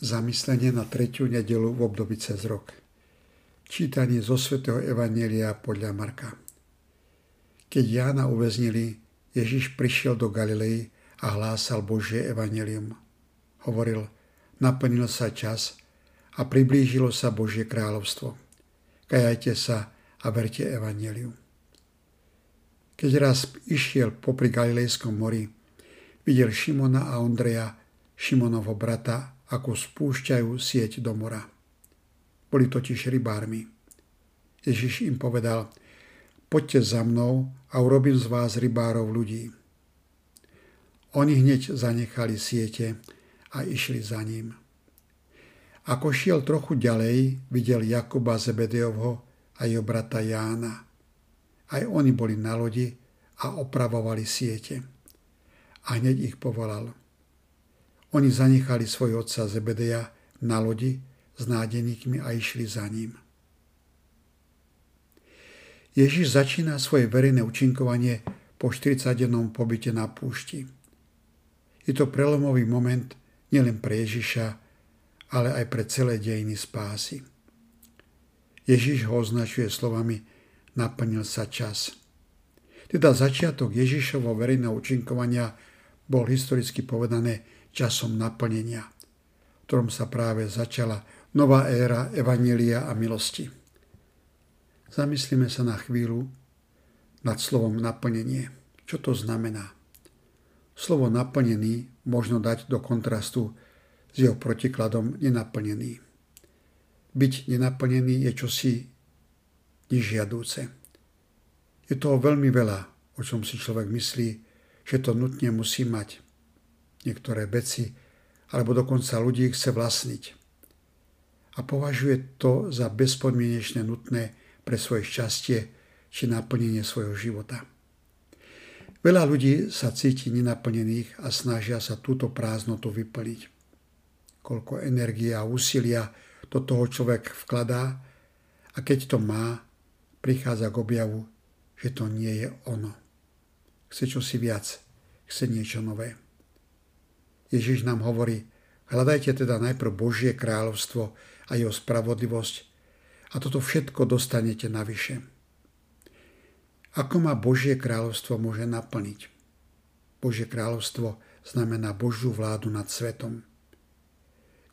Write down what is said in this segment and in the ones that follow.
Zamyslenie na tretiu nedelu v období cez rok. Čítanie zo svätého Evanielia podľa Marka. Keď Jána uväznili, Ježiš prišiel do Galilei a hlásal Božie evanelium. Hovoril, naplnil sa čas a priblížilo sa Božie kráľovstvo. Kajajte sa a verte evaneliu. Keď raz išiel popri Galilejskom mori, videl Šimona a Ondreja, Šimonovho brata ako spúšťajú sieť do mora. Boli totiž rybármi. Ježiš im povedal, poďte za mnou a urobím z vás rybárov ľudí. Oni hneď zanechali siete a išli za ním. Ako šiel trochu ďalej, videl Jakuba Zebedejovho a jeho brata Jána. Aj oni boli na lodi a opravovali siete. A hneď ich povolal. Oni zanechali svoj otca Zebedeja na lodi s nádeníkmi a išli za ním. Ježiš začína svoje verejné učinkovanie po 40-dennom pobyte na púšti. Je to prelomový moment nielen pre Ježiša, ale aj pre celé dejiny spásy. Ježiš ho označuje slovami naplnil sa čas. Teda začiatok Ježišovho verejného učinkovania bol historicky povedané časom naplnenia, v ktorom sa práve začala nová éra Evanielia a milosti. Zamyslíme sa na chvíľu nad slovom naplnenie. Čo to znamená? Slovo naplnený možno dať do kontrastu s jeho protikladom nenaplnený. Byť nenaplnený je čosi nežiadúce. Je toho veľmi veľa, o čom si človek myslí, že to nutne musí mať niektoré veci, alebo dokonca ľudí chce vlastniť. A považuje to za bezpodmienečne nutné pre svoje šťastie či naplnenie svojho života. Veľa ľudí sa cíti nenaplnených a snažia sa túto prázdnotu vyplniť. Koľko energie a úsilia do toho človek vkladá a keď to má, prichádza k objavu, že to nie je ono. Chce čosi viac, chce niečo nové. Ježiš nám hovorí, hľadajte teda najprv Božie kráľovstvo a jeho spravodlivosť a toto všetko dostanete navyše. Ako ma Božie kráľovstvo môže naplniť? Božie kráľovstvo znamená Božiu vládu nad svetom.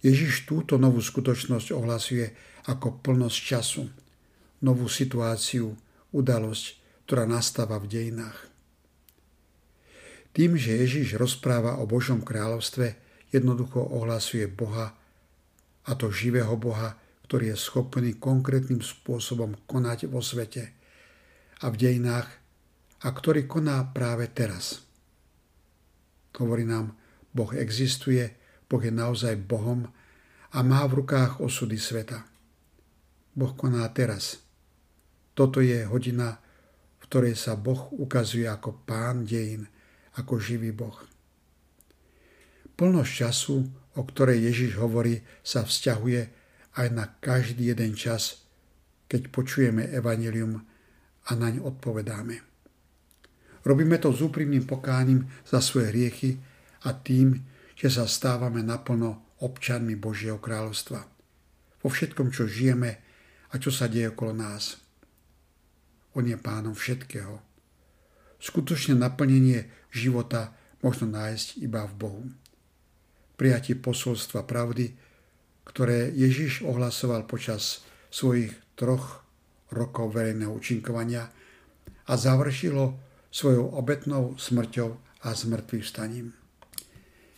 Ježiš túto novú skutočnosť ohlasuje ako plnosť času, novú situáciu, udalosť, ktorá nastáva v dejinách. Tým, že Ježiš rozpráva o Božom kráľovstve, jednoducho ohlasuje Boha, a to živého Boha, ktorý je schopný konkrétnym spôsobom konať vo svete a v dejinách a ktorý koná práve teraz. Hovorí nám, Boh existuje, Boh je naozaj Bohom a má v rukách osudy sveta. Boh koná teraz. Toto je hodina, v ktorej sa Boh ukazuje ako pán dejín, ako živý Boh. Plnosť času, o ktorej Ježiš hovorí, sa vzťahuje aj na každý jeden čas, keď počujeme evanelium a naň odpovedáme. Robíme to s úprimným pokáním za svoje hriechy a tým, že sa stávame naplno občanmi Božieho kráľovstva. Vo všetkom, čo žijeme a čo sa deje okolo nás. On je pánom všetkého Skutočné naplnenie života možno nájsť iba v Bohu. Prijatie posolstva pravdy, ktoré Ježiš ohlasoval počas svojich troch rokov verejného účinkovania a završilo svojou obetnou smrťou a zmrtvým vstaním.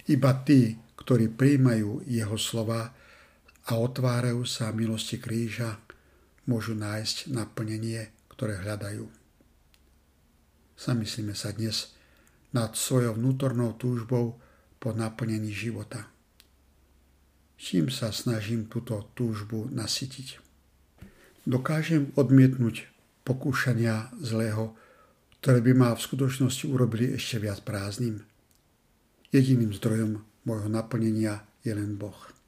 Iba tí, ktorí príjmajú jeho slova a otvárajú sa milosti kríža, môžu nájsť naplnenie, ktoré hľadajú. Zamyslíme sa dnes nad svojou vnútornou túžbou po naplnení života. Čím sa snažím túto túžbu nasytiť? Dokážem odmietnúť pokúšania zlého, ktoré by ma v skutočnosti urobili ešte viac prázdnym. Jediným zdrojom môjho naplnenia je len Boh.